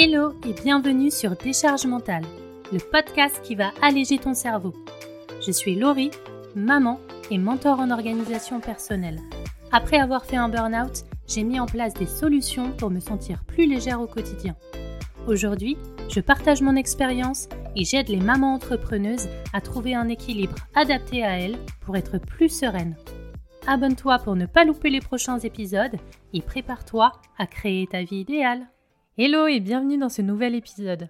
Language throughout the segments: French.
Hello et bienvenue sur Décharge mentale, le podcast qui va alléger ton cerveau. Je suis Laurie, maman et mentor en organisation personnelle. Après avoir fait un burn-out, j'ai mis en place des solutions pour me sentir plus légère au quotidien. Aujourd'hui, je partage mon expérience et j'aide les mamans entrepreneuses à trouver un équilibre adapté à elles pour être plus sereines. Abonne-toi pour ne pas louper les prochains épisodes et prépare-toi à créer ta vie idéale. Hello et bienvenue dans ce nouvel épisode.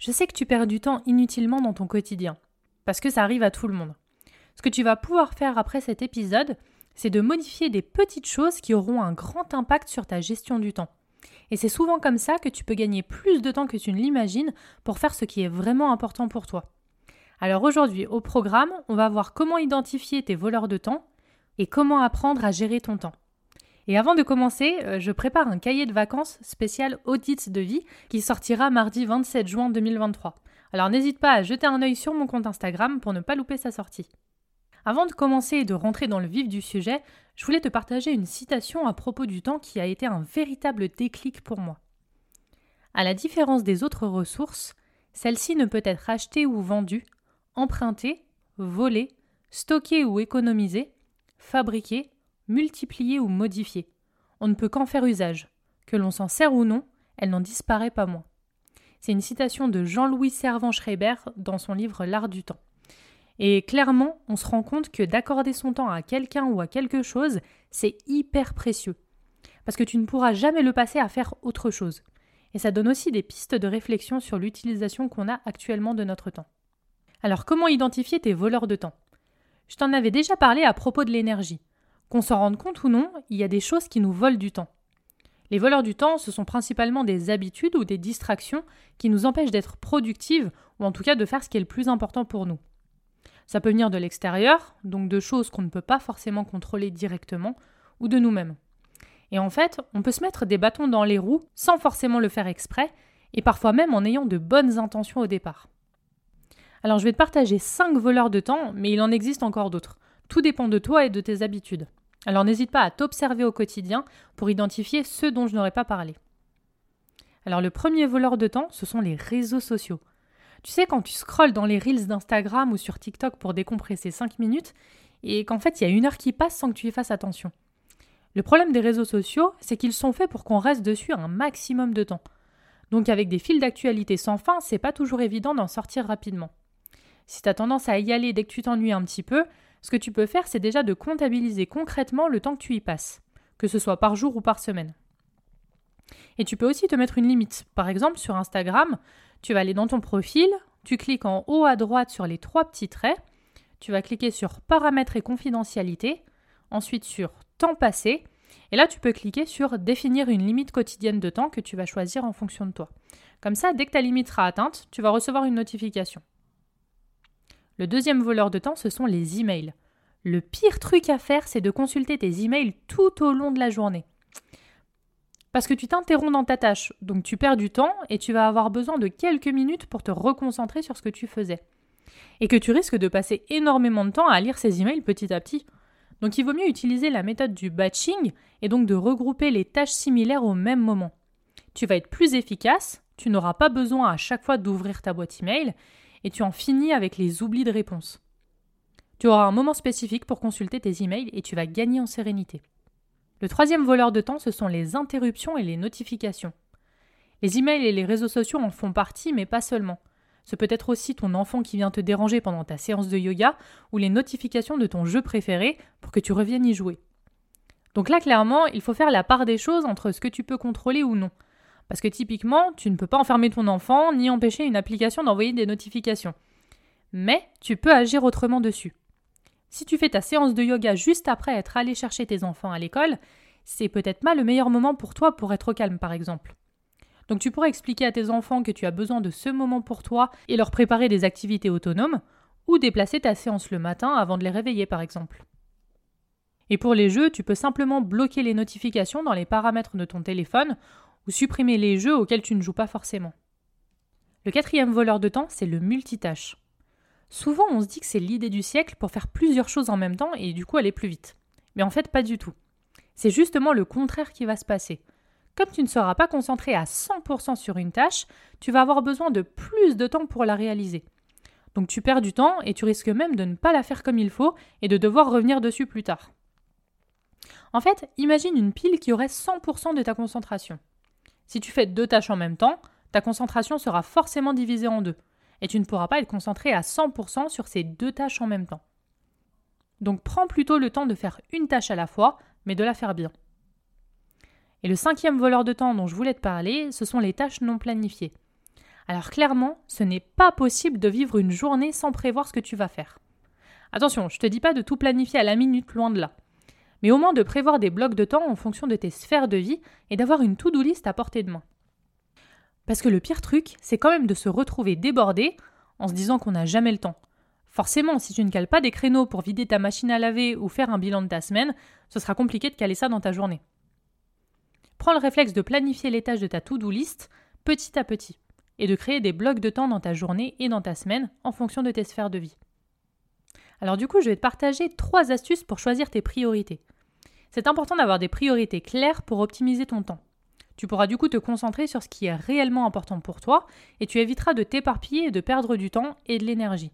Je sais que tu perds du temps inutilement dans ton quotidien, parce que ça arrive à tout le monde. Ce que tu vas pouvoir faire après cet épisode, c'est de modifier des petites choses qui auront un grand impact sur ta gestion du temps. Et c'est souvent comme ça que tu peux gagner plus de temps que tu ne l'imagines pour faire ce qui est vraiment important pour toi. Alors aujourd'hui, au programme, on va voir comment identifier tes voleurs de temps et comment apprendre à gérer ton temps. Et avant de commencer, euh, je prépare un cahier de vacances spécial audit de vie qui sortira mardi 27 juin 2023. Alors n'hésite pas à jeter un œil sur mon compte Instagram pour ne pas louper sa sortie. Avant de commencer et de rentrer dans le vif du sujet, je voulais te partager une citation à propos du temps qui a été un véritable déclic pour moi. À la différence des autres ressources, celle-ci ne peut être achetée ou vendue, empruntée, volée, stockée ou économisée, fabriquer, multiplier ou modifier. On ne peut qu'en faire usage. Que l'on s'en sert ou non, elle n'en disparaît pas moins. C'est une citation de Jean-Louis Servan-Schreiber dans son livre L'art du temps. Et clairement, on se rend compte que d'accorder son temps à quelqu'un ou à quelque chose, c'est hyper précieux. Parce que tu ne pourras jamais le passer à faire autre chose. Et ça donne aussi des pistes de réflexion sur l'utilisation qu'on a actuellement de notre temps. Alors comment identifier tes voleurs de temps? Je t'en avais déjà parlé à propos de l'énergie. Qu'on s'en rende compte ou non, il y a des choses qui nous volent du temps. Les voleurs du temps, ce sont principalement des habitudes ou des distractions qui nous empêchent d'être productives ou en tout cas de faire ce qui est le plus important pour nous. Ça peut venir de l'extérieur, donc de choses qu'on ne peut pas forcément contrôler directement, ou de nous-mêmes. Et en fait, on peut se mettre des bâtons dans les roues sans forcément le faire exprès, et parfois même en ayant de bonnes intentions au départ. Alors je vais te partager 5 voleurs de temps, mais il en existe encore d'autres. Tout dépend de toi et de tes habitudes. Alors n'hésite pas à t'observer au quotidien pour identifier ceux dont je n'aurais pas parlé. Alors le premier voleur de temps, ce sont les réseaux sociaux. Tu sais, quand tu scrolles dans les reels d'Instagram ou sur TikTok pour décompresser 5 minutes, et qu'en fait il y a une heure qui passe sans que tu y fasses attention. Le problème des réseaux sociaux, c'est qu'ils sont faits pour qu'on reste dessus un maximum de temps. Donc avec des fils d'actualité sans fin, c'est pas toujours évident d'en sortir rapidement. Si tu as tendance à y aller dès que tu t'ennuies un petit peu, ce que tu peux faire, c'est déjà de comptabiliser concrètement le temps que tu y passes, que ce soit par jour ou par semaine. Et tu peux aussi te mettre une limite. Par exemple, sur Instagram, tu vas aller dans ton profil, tu cliques en haut à droite sur les trois petits traits, tu vas cliquer sur Paramètres et confidentialité, ensuite sur Temps passé, et là tu peux cliquer sur Définir une limite quotidienne de temps que tu vas choisir en fonction de toi. Comme ça, dès que ta limite sera atteinte, tu vas recevoir une notification. Le deuxième voleur de temps, ce sont les emails. Le pire truc à faire, c'est de consulter tes emails tout au long de la journée. Parce que tu t'interromps dans ta tâche, donc tu perds du temps et tu vas avoir besoin de quelques minutes pour te reconcentrer sur ce que tu faisais. Et que tu risques de passer énormément de temps à lire ces emails petit à petit. Donc il vaut mieux utiliser la méthode du batching et donc de regrouper les tâches similaires au même moment. Tu vas être plus efficace, tu n'auras pas besoin à chaque fois d'ouvrir ta boîte email et tu en finis avec les oublis de réponse. Tu auras un moment spécifique pour consulter tes emails et tu vas gagner en sérénité. Le troisième voleur de temps, ce sont les interruptions et les notifications. Les emails et les réseaux sociaux en font partie, mais pas seulement. Ce peut être aussi ton enfant qui vient te déranger pendant ta séance de yoga ou les notifications de ton jeu préféré pour que tu reviennes y jouer. Donc là, clairement, il faut faire la part des choses entre ce que tu peux contrôler ou non. Parce que typiquement, tu ne peux pas enfermer ton enfant ni empêcher une application d'envoyer des notifications. Mais tu peux agir autrement dessus. Si tu fais ta séance de yoga juste après être allé chercher tes enfants à l'école, c'est peut-être pas le meilleur moment pour toi pour être au calme par exemple. Donc tu pourrais expliquer à tes enfants que tu as besoin de ce moment pour toi et leur préparer des activités autonomes, ou déplacer ta séance le matin avant de les réveiller par exemple. Et pour les jeux, tu peux simplement bloquer les notifications dans les paramètres de ton téléphone ou supprimer les jeux auxquels tu ne joues pas forcément. Le quatrième voleur de temps, c'est le multitâche. Souvent, on se dit que c'est l'idée du siècle pour faire plusieurs choses en même temps et du coup aller plus vite. Mais en fait, pas du tout. C'est justement le contraire qui va se passer. comme tu ne seras pas concentré à 100% sur une tâche, tu vas avoir besoin de plus de temps pour la réaliser. Donc tu perds du temps et tu risques même de ne pas la faire comme il faut et de devoir revenir dessus plus tard. En fait, imagine une pile qui aurait 100% de ta concentration. Si tu fais deux tâches en même temps, ta concentration sera forcément divisée en deux, et tu ne pourras pas être concentré à 100% sur ces deux tâches en même temps. Donc prends plutôt le temps de faire une tâche à la fois, mais de la faire bien. Et le cinquième voleur de temps dont je voulais te parler, ce sont les tâches non planifiées. Alors clairement, ce n'est pas possible de vivre une journée sans prévoir ce que tu vas faire. Attention, je te dis pas de tout planifier à la minute, loin de là. Mais au moins de prévoir des blocs de temps en fonction de tes sphères de vie et d'avoir une to-do list à portée de main. Parce que le pire truc, c'est quand même de se retrouver débordé en se disant qu'on n'a jamais le temps. Forcément, si tu ne cales pas des créneaux pour vider ta machine à laver ou faire un bilan de ta semaine, ce sera compliqué de caler ça dans ta journée. Prends le réflexe de planifier les tâches de ta to-do list petit à petit et de créer des blocs de temps dans ta journée et dans ta semaine en fonction de tes sphères de vie. Alors du coup, je vais te partager trois astuces pour choisir tes priorités. C'est important d'avoir des priorités claires pour optimiser ton temps. Tu pourras du coup te concentrer sur ce qui est réellement important pour toi et tu éviteras de t'éparpiller et de perdre du temps et de l'énergie.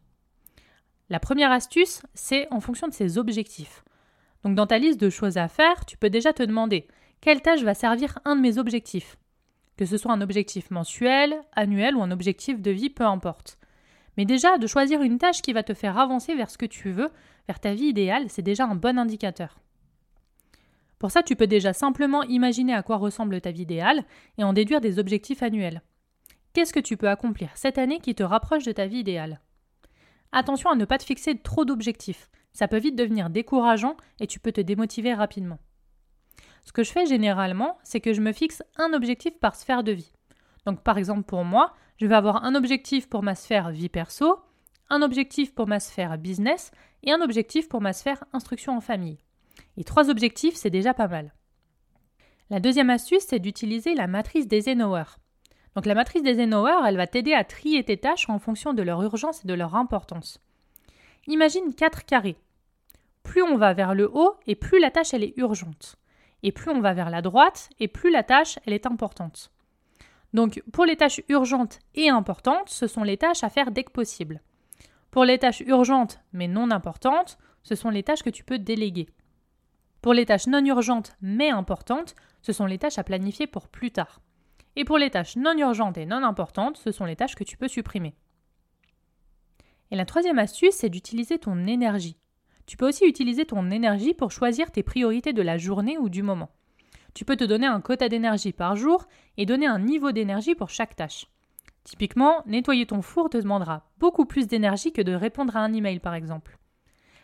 La première astuce, c'est en fonction de ses objectifs. Donc dans ta liste de choses à faire, tu peux déjà te demander quelle tâche va servir un de mes objectifs? Que ce soit un objectif mensuel, annuel ou un objectif de vie, peu importe. Mais déjà, de choisir une tâche qui va te faire avancer vers ce que tu veux, vers ta vie idéale, c'est déjà un bon indicateur. Pour ça, tu peux déjà simplement imaginer à quoi ressemble ta vie idéale et en déduire des objectifs annuels. Qu'est-ce que tu peux accomplir cette année qui te rapproche de ta vie idéale? Attention à ne pas te fixer trop d'objectifs. Ça peut vite devenir décourageant et tu peux te démotiver rapidement. Ce que je fais généralement, c'est que je me fixe un objectif par sphère de vie. Donc par exemple pour moi, je vais avoir un objectif pour ma sphère vie perso, un objectif pour ma sphère business et un objectif pour ma sphère instruction en famille. Et trois objectifs, c'est déjà pas mal. La deuxième astuce, c'est d'utiliser la matrice d'Eisenhower. Donc la matrice d'Eisenhower, elle va t'aider à trier tes tâches en fonction de leur urgence et de leur importance. Imagine quatre carrés. Plus on va vers le haut et plus la tâche est urgente. Et plus on va vers la droite, et plus la tâche, est importante. Donc pour les tâches urgentes et importantes, ce sont les tâches à faire dès que possible. Pour les tâches urgentes mais non importantes, ce sont les tâches que tu peux déléguer. Pour les tâches non urgentes mais importantes, ce sont les tâches à planifier pour plus tard. Et pour les tâches non urgentes et non importantes, ce sont les tâches que tu peux supprimer. Et la troisième astuce, c'est d'utiliser ton énergie. Tu peux aussi utiliser ton énergie pour choisir tes priorités de la journée ou du moment. Tu peux te donner un quota d'énergie par jour et donner un niveau d'énergie pour chaque tâche. Typiquement, nettoyer ton four te demandera beaucoup plus d'énergie que de répondre à un email par exemple.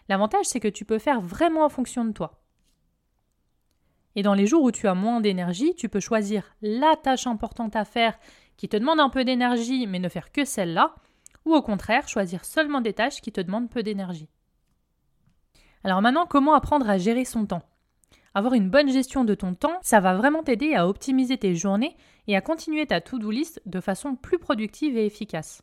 L'avantage, c'est que tu peux faire vraiment en fonction de toi. Et dans les jours où tu as moins d'énergie, tu peux choisir la tâche importante à faire qui te demande un peu d'énergie mais ne faire que celle-là, ou au contraire choisir seulement des tâches qui te demandent peu d'énergie. Alors maintenant, comment apprendre à gérer son temps? Avoir une bonne gestion de ton temps, ça va vraiment t'aider à optimiser tes journées et à continuer ta to-do list de façon plus productive et efficace.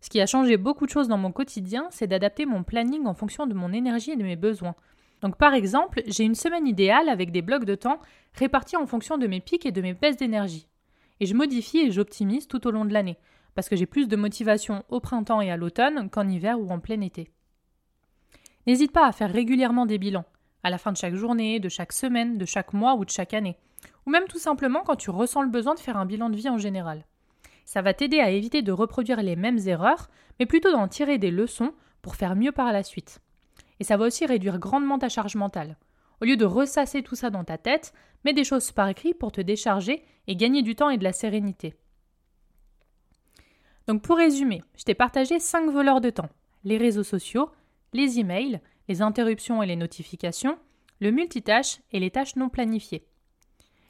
Ce qui a changé beaucoup de choses dans mon quotidien, c'est d'adapter mon planning en fonction de mon énergie et de mes besoins. Donc par exemple, j'ai une semaine idéale avec des blocs de temps répartis en fonction de mes pics et de mes baisses d'énergie. Et je modifie et j'optimise tout au long de l'année, parce que j'ai plus de motivation au printemps et à l'automne qu'en hiver ou en plein été. N'hésite pas à faire régulièrement des bilans, à la fin de chaque journée, de chaque semaine, de chaque mois ou de chaque année, ou même tout simplement quand tu ressens le besoin de faire un bilan de vie en général. Ça va t'aider à éviter de reproduire les mêmes erreurs, mais plutôt d'en tirer des leçons pour faire mieux par la suite. Et ça va aussi réduire grandement ta charge mentale. Au lieu de ressasser tout ça dans ta tête, mets des choses par écrit pour te décharger et gagner du temps et de la sérénité. Donc pour résumer, je t'ai partagé 5 voleurs de temps. Les réseaux sociaux, les emails, les interruptions et les notifications, le multitâche et les tâches non planifiées.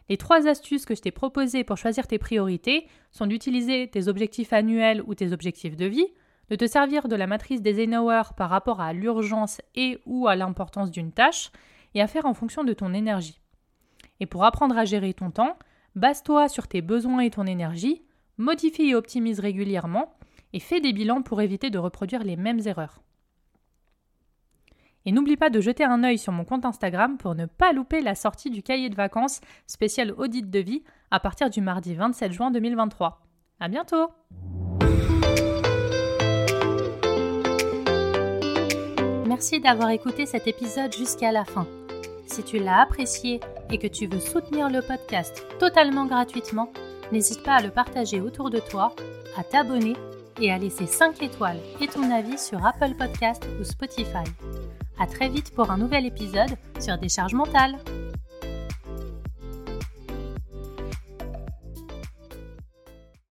Les trois astuces que je t'ai proposées pour choisir tes priorités sont d'utiliser tes objectifs annuels ou tes objectifs de vie, de te servir de la matrice des Eisenhower par rapport à l'urgence et ou à l'importance d'une tâche, et à faire en fonction de ton énergie. Et pour apprendre à gérer ton temps, base-toi sur tes besoins et ton énergie, modifie et optimise régulièrement, et fais des bilans pour éviter de reproduire les mêmes erreurs. Et n'oublie pas de jeter un œil sur mon compte Instagram pour ne pas louper la sortie du cahier de vacances spécial audit de vie à partir du mardi 27 juin 2023. À bientôt! Merci d'avoir écouté cet épisode jusqu'à la fin. Si tu l'as apprécié et que tu veux soutenir le podcast totalement gratuitement, n'hésite pas à le partager autour de toi, à t'abonner et à laisser 5 étoiles et ton avis sur Apple Podcast ou Spotify. À très vite pour un nouvel épisode sur Décharge mentale.